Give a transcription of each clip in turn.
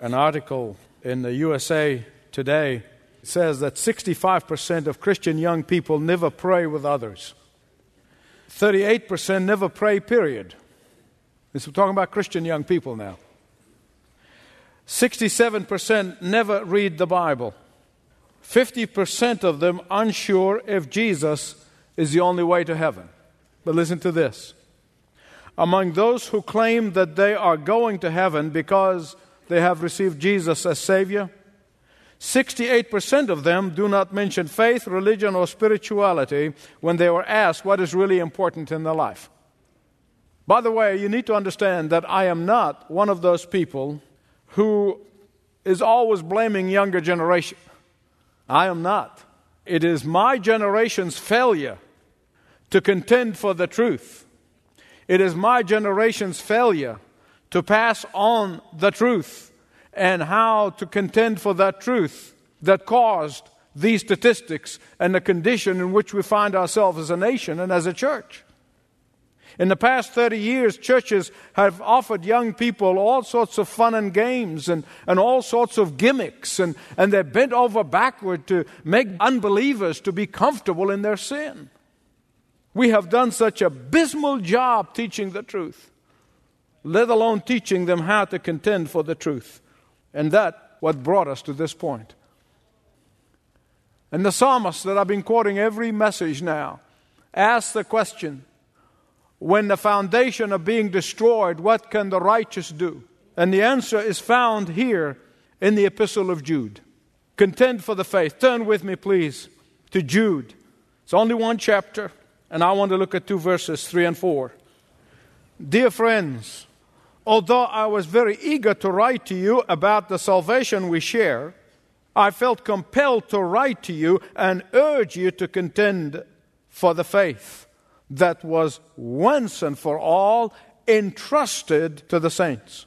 An article in the USA Today says that 65% of Christian young people never pray with others. 38% never pray, period. This we're talking about Christian young people now. 67% never read the Bible. 50% of them unsure if Jesus is the only way to heaven. But listen to this. Among those who claim that they are going to heaven because they have received Jesus as Savior, 68% of them do not mention faith, religion, or spirituality when they were asked what is really important in their life. By the way, you need to understand that I am not one of those people who is always blaming younger generation. I am not. It is my generation's failure to contend for the truth. It is my generation's failure to pass on the truth and how to contend for that truth that caused these statistics and the condition in which we find ourselves as a nation and as a church. In the past 30 years, churches have offered young people all sorts of fun and games and, and all sorts of gimmicks, and, and they're bent over backward to make unbelievers to be comfortable in their sin. We have done such a abysmal job teaching the truth, let alone teaching them how to contend for the truth. And that what brought us to this point. And the psalmist that I've been quoting every message now asks the question when the foundation are being destroyed, what can the righteous do? And the answer is found here in the Epistle of Jude. Contend for the faith. Turn with me, please, to Jude. It's only one chapter, and I want to look at two verses, 3 and 4. Dear friends, although I was very eager to write to you about the salvation we share, I felt compelled to write to you and urge you to contend for the faith that was once and for all entrusted to the saints.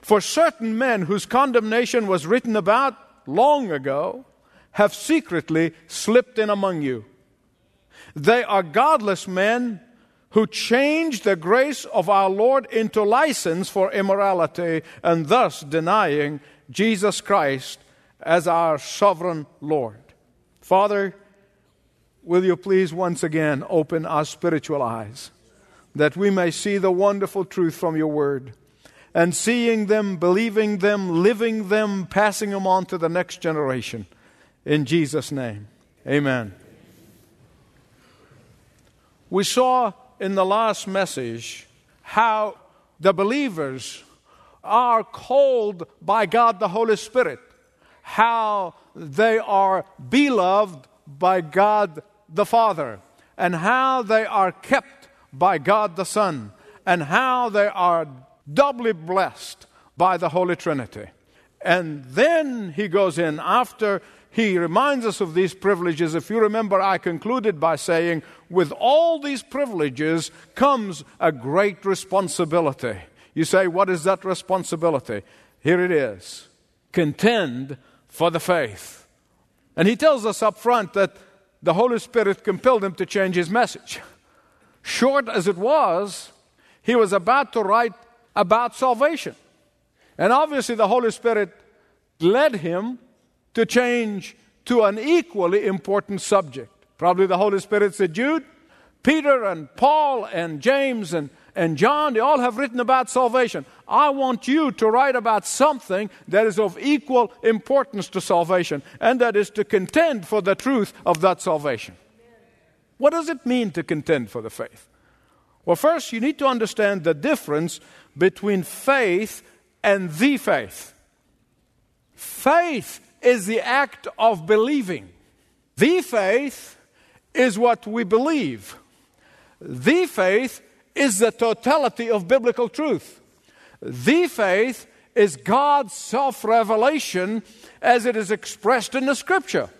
For certain men whose condemnation was written about long ago have secretly slipped in among you. They are godless men who changed the grace of our Lord into license for immorality and thus denying Jesus Christ as our sovereign Lord. Father, will you please once again open our spiritual eyes that we may see the wonderful truth from your word and seeing them, believing them, living them, passing them on to the next generation. In Jesus' name, amen. We saw in the last message how the believers are called by God the Holy Spirit, how they are beloved by God the Father, and how they are kept by God the Son, and how they are doubly blessed by the Holy Trinity. And then he goes in after he reminds us of these privileges. If you remember, I concluded by saying, with all these privileges comes a great responsibility. You say, what is that responsibility? Here it is contend for the faith. And he tells us up front that the Holy Spirit compelled him to change his message. Short as it was, he was about to write about salvation. And obviously, the Holy Spirit led him to change to an equally important subject. Probably the Holy Spirit said, Jude, Peter and Paul and James and, and John, they all have written about salvation. I want you to write about something that is of equal importance to salvation, and that is to contend for the truth of that salvation. What does it mean to contend for the faith? Well, first, you need to understand the difference between faith and the faith. Faith is the act of believing. The faith is what we believe. The faith is the totality of biblical truth. The faith is God's self revelation as it is expressed in the scripture.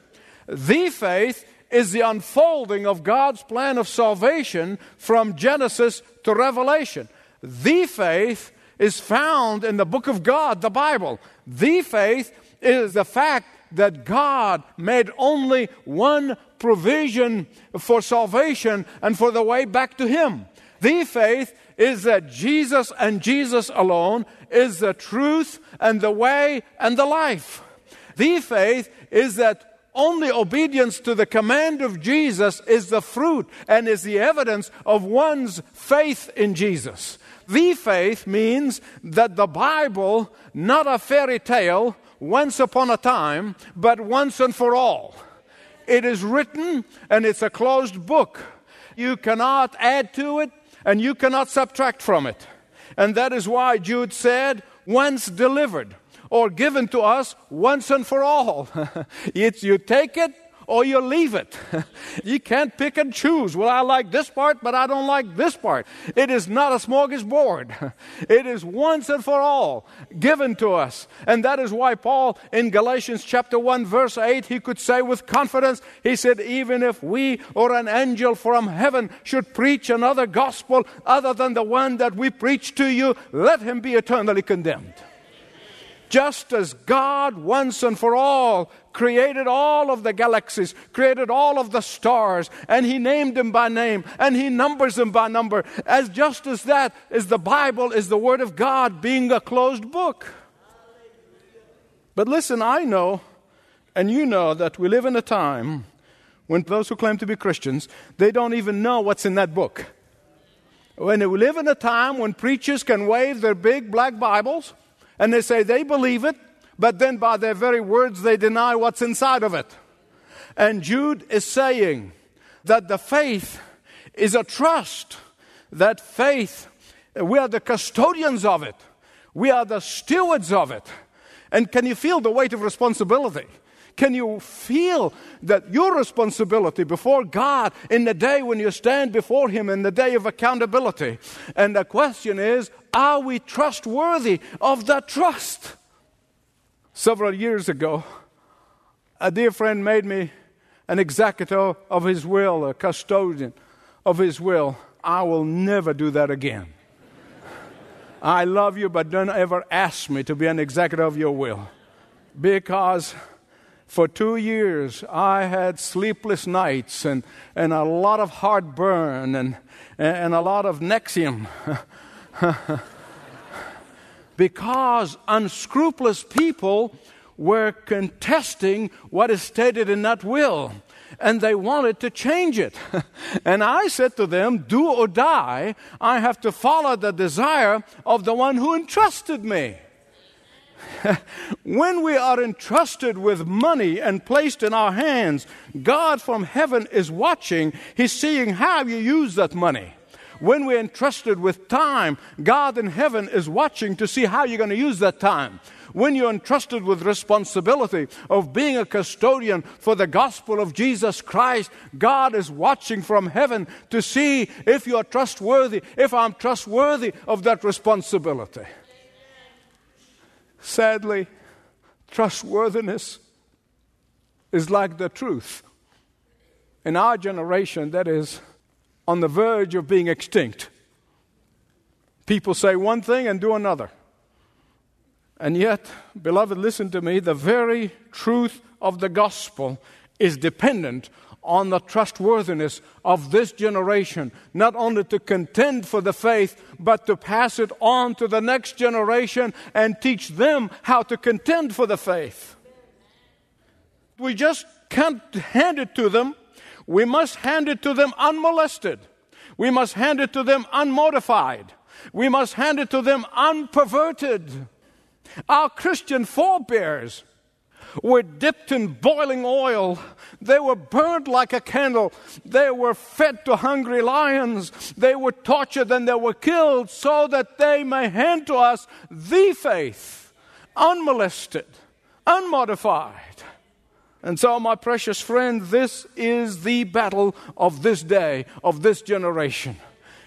The faith is the unfolding of God's plan of salvation from Genesis to Revelation. The faith is found in the book of God, the Bible. The faith is the fact that God made only one provision for salvation and for the way back to Him. The faith is that Jesus and Jesus alone is the truth and the way and the life. The faith is that only obedience to the command of Jesus is the fruit and is the evidence of one's faith in Jesus. The faith means that the Bible, not a fairy tale, once upon a time, but once and for all. It is written and it's a closed book. You cannot add to it and you cannot subtract from it. And that is why Jude said, once delivered or given to us once and for all. it's you take it or you leave it. you can't pick and choose. Well, I like this part, but I don't like this part. It is not a smorgasbord. it is once and for all given to us. And that is why Paul in Galatians chapter 1 verse 8 he could say with confidence, he said, even if we or an angel from heaven should preach another gospel other than the one that we preach to you, let him be eternally condemned just as God once and for all created all of the galaxies, created all of the stars, and He named them by name, and He numbers them by number, as just as that is the Bible, is the Word of God being a closed book. But listen, I know, and you know, that we live in a time when those who claim to be Christians, they don't even know what's in that book. When we live in a time when preachers can wave their big black Bibles, and they say they believe it, but then by their very words they deny what's inside of it. And Jude is saying that the faith is a trust. That faith, we are the custodians of it, we are the stewards of it. And can you feel the weight of responsibility? Can you feel that your responsibility before God in the day when you stand before Him in the day of accountability? And the question is, are we trustworthy of that trust? Several years ago, a dear friend made me an executor of his will, a custodian of his will. I will never do that again. I love you, but don't ever ask me to be an executor of your will. Because for two years, I had sleepless nights and, and a lot of heartburn and, and a lot of Nexium. because unscrupulous people were contesting what is stated in that will and they wanted to change it. and I said to them, Do or die, I have to follow the desire of the one who entrusted me. when we are entrusted with money and placed in our hands, God from heaven is watching. He's seeing how you use that money. When we're entrusted with time, God in heaven is watching to see how you're going to use that time. When you're entrusted with responsibility of being a custodian for the gospel of Jesus Christ, God is watching from heaven to see if you are trustworthy, if I'm trustworthy of that responsibility. Sadly, trustworthiness is like the truth. In our generation, that is on the verge of being extinct. People say one thing and do another. And yet, beloved, listen to me, the very truth of the gospel is dependent on the trustworthiness of this generation, not only to contend for the faith, but to pass it on to the next generation and teach them how to contend for the faith. We just can't hand it to them. We must hand it to them unmolested. We must hand it to them unmodified. We must hand it to them unperverted. Our Christian forebears were dipped in boiling oil. They were burned like a candle. They were fed to hungry lions. They were tortured and they were killed so that they may hand to us the faith, unmolested, unmodified. And so, my precious friend, this is the battle of this day, of this generation.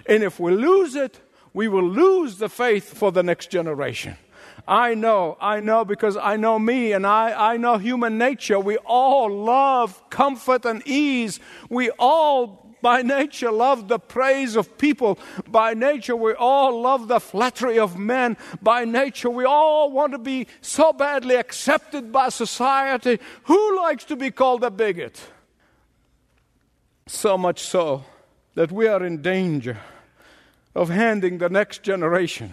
And if we lose it, we will lose the faith for the next generation. I know, I know because I know me and I, I know human nature. We all love comfort and ease. We all by nature love the praise of people. By nature, we all love the flattery of men. By nature, we all want to be so badly accepted by society. Who likes to be called a bigot? So much so that we are in danger of handing the next generation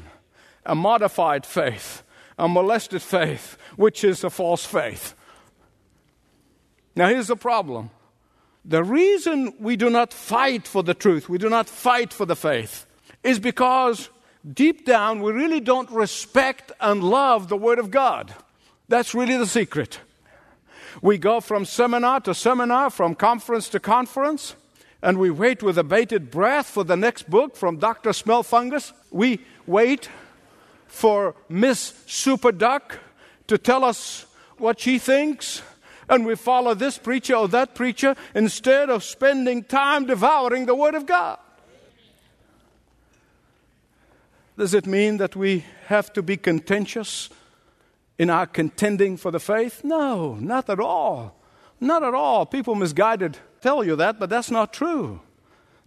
a modified faith, a molested faith, which is a false faith. Now, here's the problem. The reason we do not fight for the truth, we do not fight for the faith, is because deep down we really don't respect and love the Word of God. That's really the secret. We go from seminar to seminar, from conference to conference, and we wait with a bated breath for the next book from Dr. Smellfungus. We wait for Miss Super Duck to tell us what she thinks, and we follow this preacher or that preacher instead of spending time devouring the Word of God. Does it mean that we have to be contentious in our contending for the faith? No, not at all. Not at all. People misguided tell you that, but that's not true.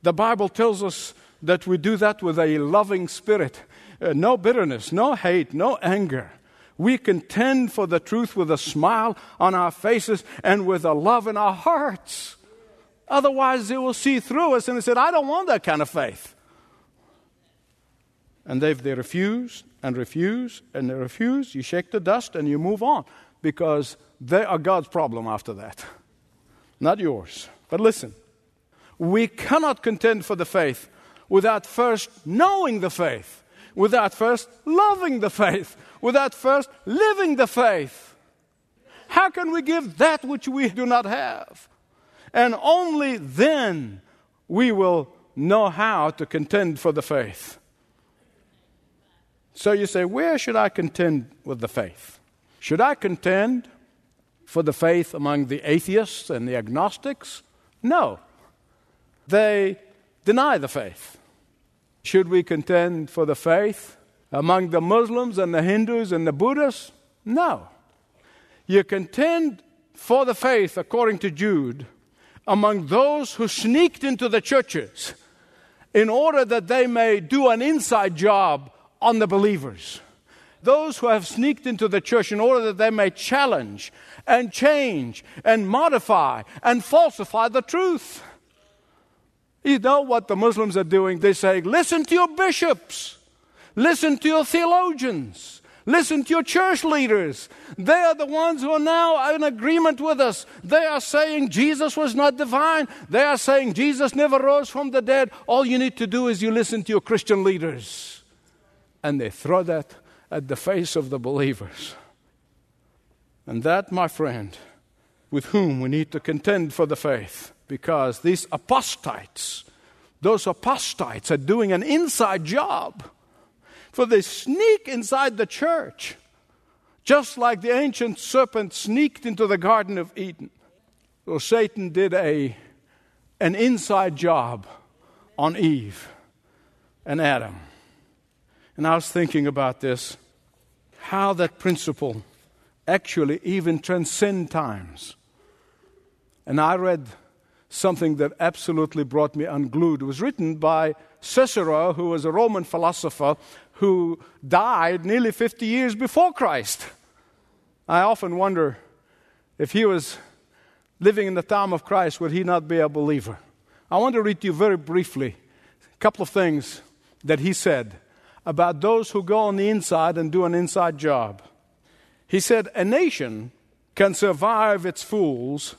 The Bible tells us that we do that with a loving spirit. Uh, no bitterness, no hate, no anger. We contend for the truth with a smile on our faces and with a love in our hearts. Otherwise, they will see through us and they said, I don't want that kind of faith. And if they refuse and refuse and they refuse, you shake the dust and you move on because they are God's problem after that, not yours. But listen, we cannot contend for the faith without first knowing the faith, without first loving the faith, without first living the faith. How can we give that which we do not have? And only then we will know how to contend for the faith. So you say, where should I contend with the faith? Should I contend for the faith among the atheists and the agnostics? No. They deny the faith. Should we contend for the faith among the Muslims and the Hindus and the Buddhists? No. You contend for the faith, according to Jude, among those who sneaked into the churches in order that they may do an inside job on the believers. Those who have sneaked into the church in order that they may challenge and change and modify and falsify the truth. You know what the Muslims are doing? They say, listen to your bishops, listen to your theologians, listen to your church leaders. They are the ones who are now in agreement with us. They are saying Jesus was not divine. They are saying Jesus never rose from the dead. All you need to do is you listen to your Christian leaders. And they throw that at the face of the believers. And that, my friend, with whom we need to contend for the faith, because these apostates, those apostates are doing an inside job. For they sneak inside the church, just like the ancient serpent sneaked into the Garden of Eden. So Satan did a, an inside job on Eve and Adam. And I was thinking about this how that principle actually even transcend times. And I read something that absolutely brought me unglued. It was written by Cicero, who was a Roman philosopher who died nearly 50 years before Christ. I often wonder if he was living in the time of Christ, would he not be a believer? I want to read to you very briefly a couple of things that he said about those who go on the inside and do an inside job. He said, A nation can survive its fools,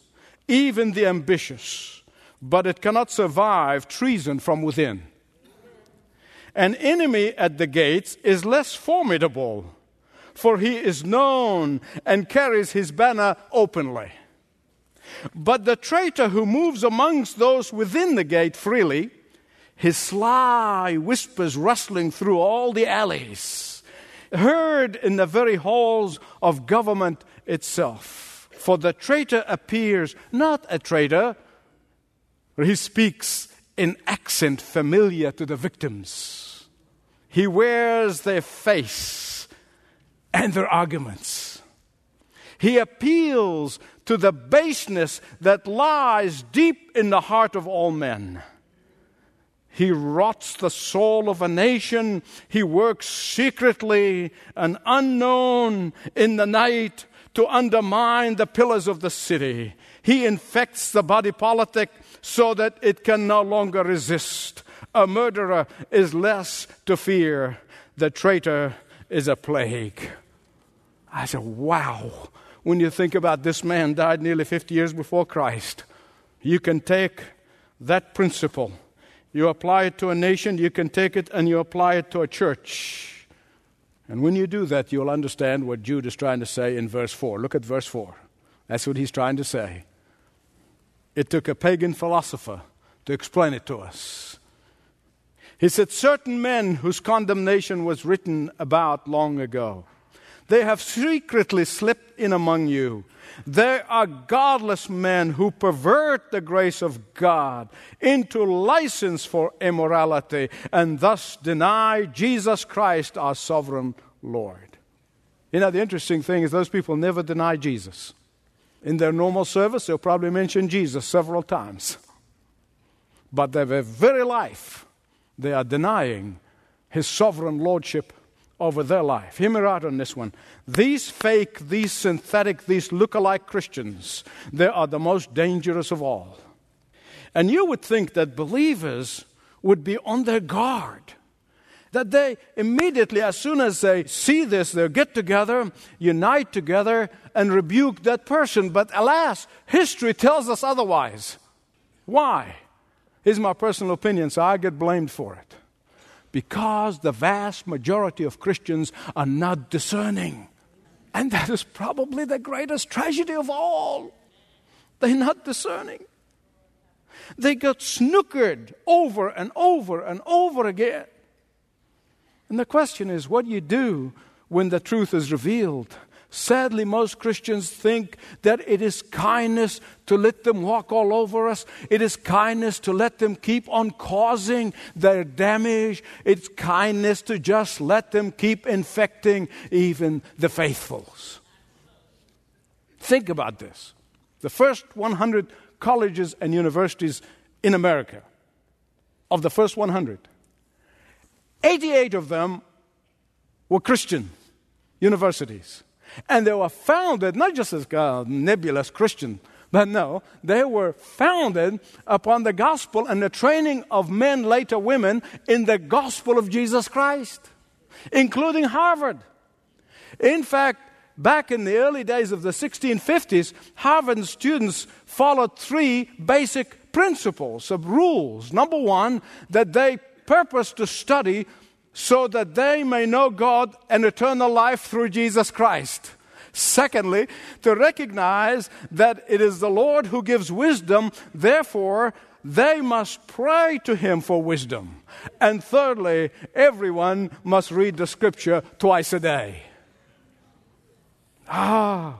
even the ambitious, but it cannot survive treason from within. An enemy at the gates is less formidable, for he is known and carries his banner openly. But the traitor who moves amongst those within the gate freely, his sly whispers rustling through all the alleys, heard in the very halls of government itself. For the traitor appears not a traitor, he speaks in accent familiar to the victims. He wears their face and their arguments. He appeals to the baseness that lies deep in the heart of all men. He rots the soul of a nation. He works secretly and unknown in the night to undermine the pillars of the city. He infects the body politic so that it can no longer resist. A murderer is less to fear, the traitor is a plague. I said, wow. When you think about this man died nearly 50 years before Christ, you can take that principle, you apply it to a nation, you can take it and you apply it to a church. And when you do that, you'll understand what Jude is trying to say in verse 4. Look at verse 4. That's what he's trying to say. It took a pagan philosopher to explain it to us. He said, Certain men whose condemnation was written about long ago, they have secretly slipped in among you. They are godless men who pervert the grace of God into license for immorality and thus deny Jesus Christ, our sovereign Lord. You know, the interesting thing is those people never deny Jesus. In their normal service, they'll probably mention Jesus several times. But their very life, they are denying his sovereign lordship over their life. Hear me on this one. These fake, these synthetic, these look-alike Christians, they are the most dangerous of all. And you would think that believers would be on their guard. That they immediately, as soon as they see this, they'll get together, unite together, and rebuke that person. But alas, history tells us otherwise. Why? Here's my personal opinion, so I get blamed for it. Because the vast majority of Christians are not discerning. And that is probably the greatest tragedy of all. They're not discerning. They got snookered over and over and over again. And the question is what do you do when the truth is revealed? Sadly, most Christians think that it is kindness to let them walk all over us. It is kindness to let them keep on causing their damage. It's kindness to just let them keep infecting even the faithfuls. Think about this. The first 100 colleges and universities in America, of the first 100, 88 of them were Christian universities. And they were founded not just as uh, nebulous Christian, but no, they were founded upon the gospel and the training of men, later women, in the gospel of Jesus Christ, including Harvard. In fact, back in the early days of the 1650s, Harvard students followed three basic principles of rules. Number one, that they purpose to study so that they may know God and eternal life through Jesus Christ. Secondly, to recognize that it is the Lord who gives wisdom, therefore, they must pray to Him for wisdom. And thirdly, everyone must read the scripture twice a day. Ah,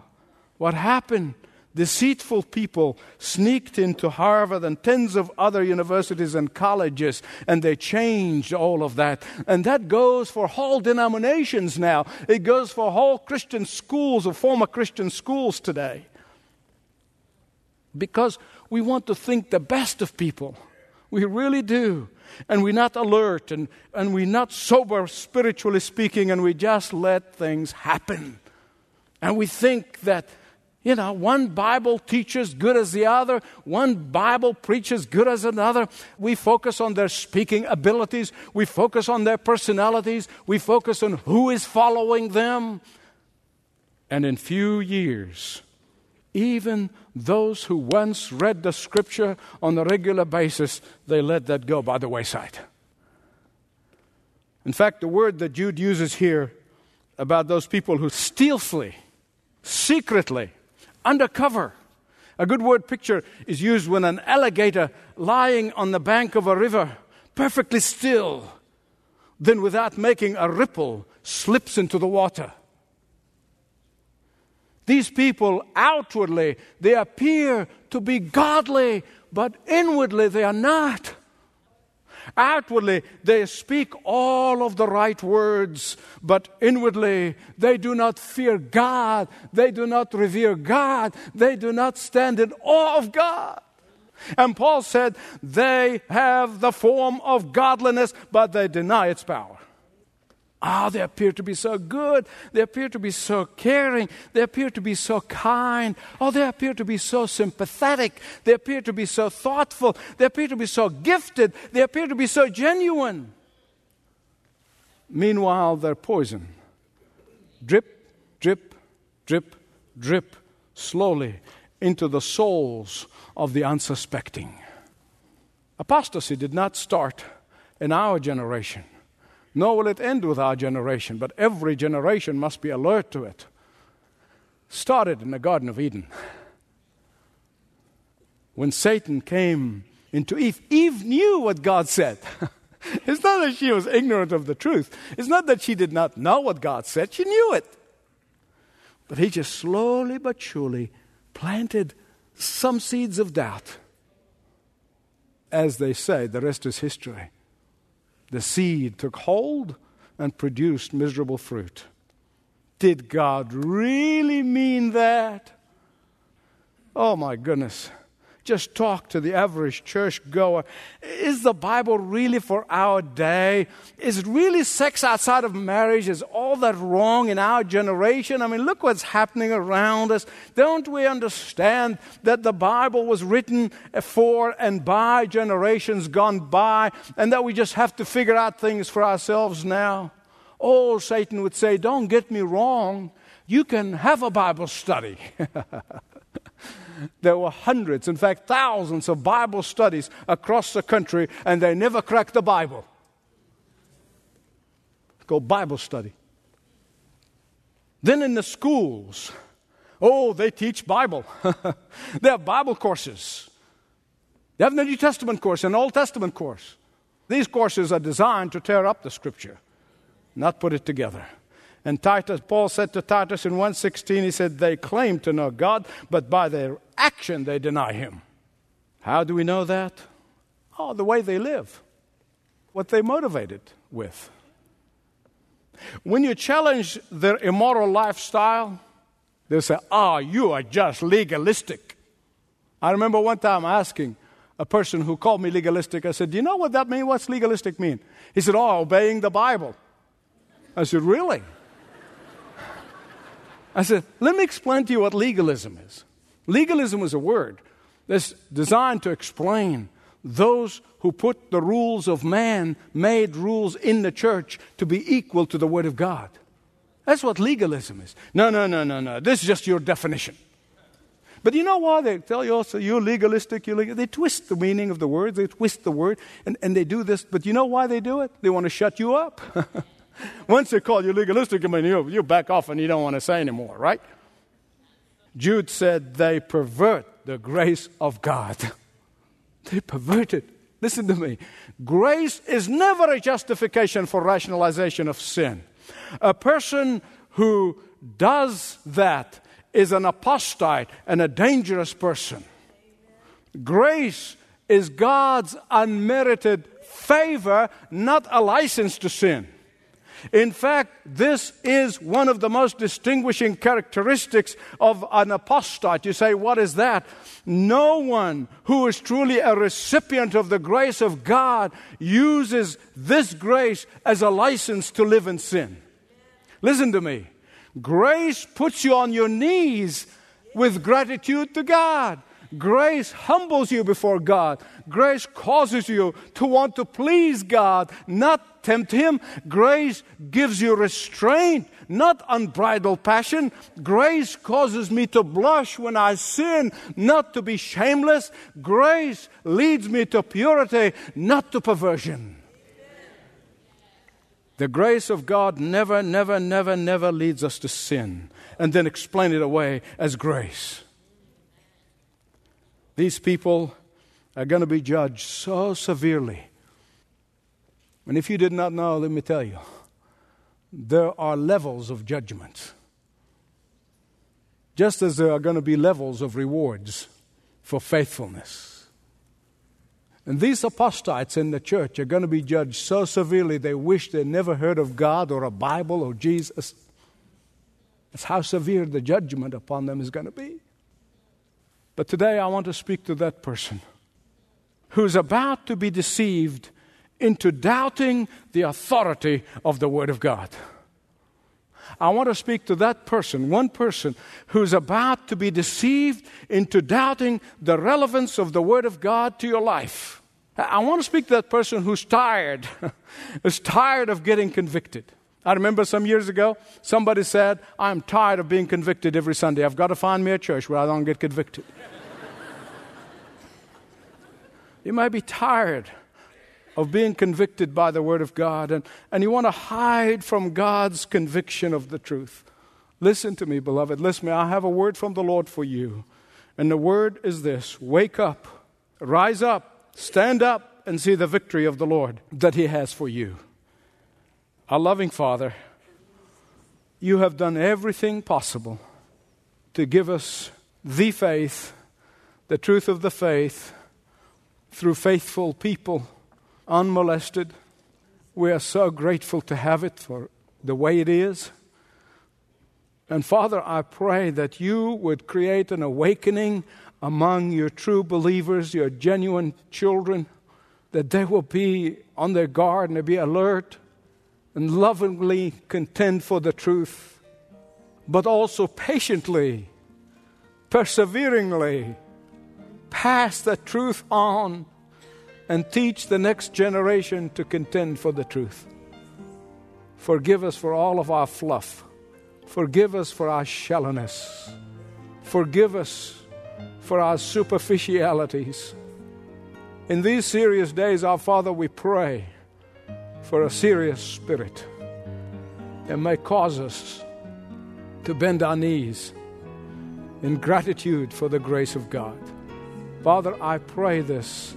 what happened deceitful people sneaked into Harvard and tens of other universities and colleges, and they changed all of that. And that goes for whole denominations now. It goes for whole Christian schools or former Christian schools today. Because we want to think the best of people. We really do. And we're not alert and, and we're not sober, spiritually speaking, and we just let things happen. And we think that you know, one Bible teaches good as the other, one Bible preaches good as another. We focus on their speaking abilities, we focus on their personalities, we focus on who is following them. And in few years, even those who once read the scripture on a regular basis, they let that go by the wayside. In fact, the word that Jude uses here about those people who stealthily, secretly, undercover. A good word picture is used when an alligator lying on the bank of a river, perfectly still, then without making a ripple, slips into the water. These people outwardly, they appear to be godly, but inwardly they are not. Outwardly, they speak all of the right words, but inwardly, they do not fear God. They do not revere God. They do not stand in awe of God. And Paul said, they have the form of godliness, but they deny its power. Ah, they appear to be so good. They appear to be so caring. They appear to be so kind. Oh, they appear to be so sympathetic. They appear to be so thoughtful. They appear to be so gifted. They appear to be so genuine. Meanwhile, they're poison. Drip, drip, drip, drip, slowly into the souls of the unsuspecting. Apostasy did not start in our generation nor will it end with our generation, but every generation must be alert to it. Started in the Garden of Eden. When Satan came into Eve, Eve knew what God said. it's not that she was ignorant of the truth, it's not that she did not know what God said, she knew it. But he just slowly but surely planted some seeds of doubt. As they say, the rest is history the seed took hold and produced miserable fruit. Did God really mean that? Oh my goodness just talk to the average church goer. Is the Bible really for our day? Is it really sex outside of marriage? Is all that wrong in our generation? I mean, look what's happening around us. Don't we understand that the Bible was written for and by generations gone by, and that we just have to figure out things for ourselves now? Oh, Satan would say, Don't get me wrong. You can have a Bible study. There were hundreds, in fact, thousands of Bible studies across the country, and they never cracked the Bible. Go Bible study. Then in the schools, oh, they teach Bible. they have Bible courses. They have the New Testament course and Old Testament course. These courses are designed to tear up the scripture, not put it together. And Titus, Paul said to Titus in 1:16, he said, They claim to know God, but by their action they deny him. How do we know that? Oh, the way they live, what they motivated with. When you challenge their immoral lifestyle, they say, oh, you are just legalistic. I remember one time asking a person who called me legalistic, I said, Do you know what that means? What's legalistic mean? He said, Oh, obeying the Bible. I said, Really? I said, let me explain to you what legalism is. Legalism is a word that's designed to explain those who put the rules of man made rules in the church to be equal to the Word of God. That's what legalism is. No, no, no, no, no. This is just your definition. But you know why? They tell you oh, also, you're legalistic, you're They twist the meaning of the word, they twist the word, and, and they do this. But you know why they do it? They want to shut you up. Once they call you legalistic, I mean, you, you back off and you don't want to say anymore, right? Jude said they pervert the grace of God. they pervert it. Listen to me. Grace is never a justification for rationalization of sin. A person who does that is an apostate and a dangerous person. Grace is God's unmerited favor, not a license to sin. In fact, this is one of the most distinguishing characteristics of an apostate. You say, what is that? No one who is truly a recipient of the grace of God uses this grace as a license to live in sin. Listen to me. Grace puts you on your knees with gratitude to God. Grace humbles you before God. Grace causes you to want to please God, not tempt Him. Grace gives you restraint, not unbridled passion. Grace causes me to blush when I sin, not to be shameless. Grace leads me to purity, not to perversion. The grace of God never, never, never, never leads us to sin and then explain it away as grace. These people are going to be judged so severely. And if you did not know, let me tell you, there are levels of judgment. Just as there are going to be levels of rewards for faithfulness. And these apostates in the church are going to be judged so severely they wish they never heard of God or a Bible or Jesus. That's how severe the judgment upon them is going to be. But today I want to speak to that person who's about to be deceived into doubting the authority of the Word of God. I want to speak to that person, one person who's about to be deceived into doubting the relevance of the Word of God to your life. I want to speak to that person who's tired, is tired of getting convicted. I remember some years ago, somebody said, I'm tired of being convicted every Sunday. I've got to find me a church where I don't get convicted. you might be tired of being convicted by the Word of God, and, and you want to hide from God's conviction of the truth. Listen to me, beloved. Listen me. I have a word from the Lord for you. And the word is this Wake up, rise up, stand up, and see the victory of the Lord that He has for you. Our loving Father, you have done everything possible to give us the faith, the truth of the faith, through faithful people unmolested. We are so grateful to have it for the way it is. And Father, I pray that you would create an awakening among your true believers, your genuine children, that they will be on their guard and be alert and lovingly contend for the truth, but also patiently, perseveringly pass the truth on and teach the next generation to contend for the truth. Forgive us for all of our fluff. Forgive us for our shallowness. Forgive us for our superficialities. In these serious days, our Father, we pray for a serious spirit that may cause us to bend our knees in gratitude for the grace of God. Father, I pray this